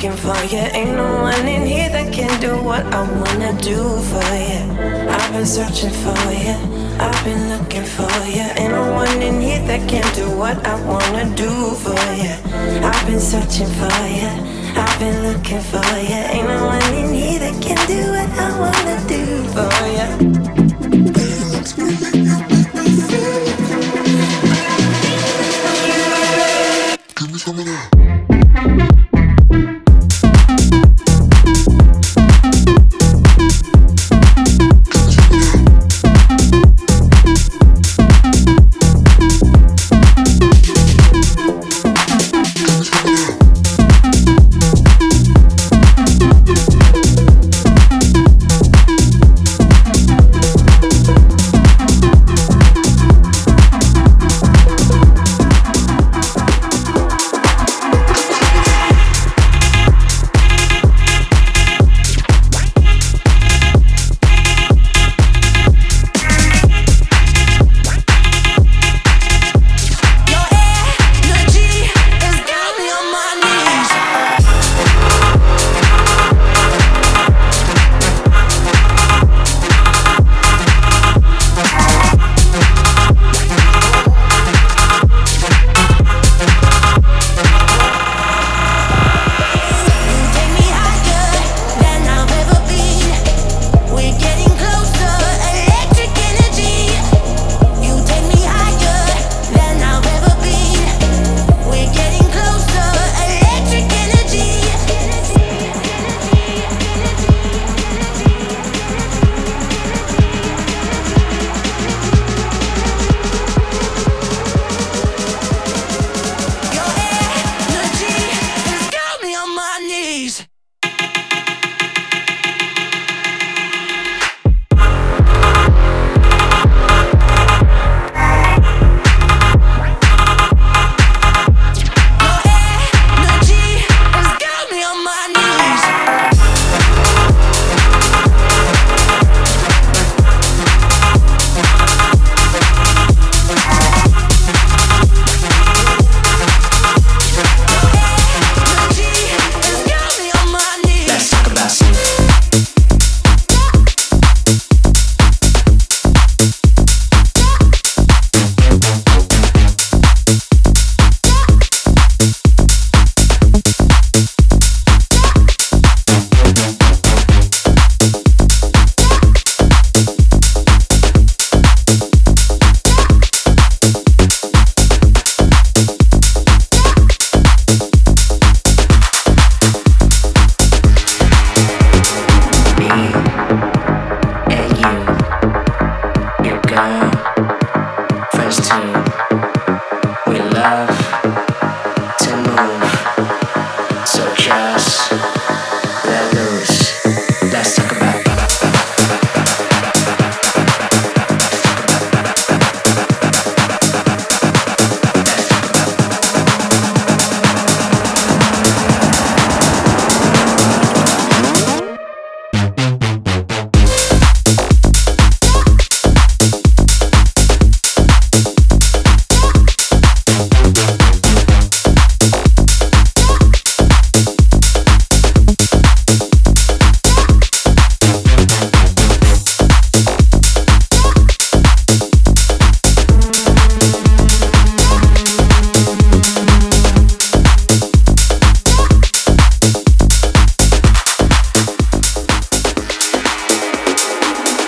looking for you. Ain't no one in here that can do what I wanna do for you. I've been searching for you. I've been looking for you. Ain't no one in here that can do what I wanna do for you. I've been searching for you. I've been looking for you. Ain't no one in here that can do what I wanna do for you.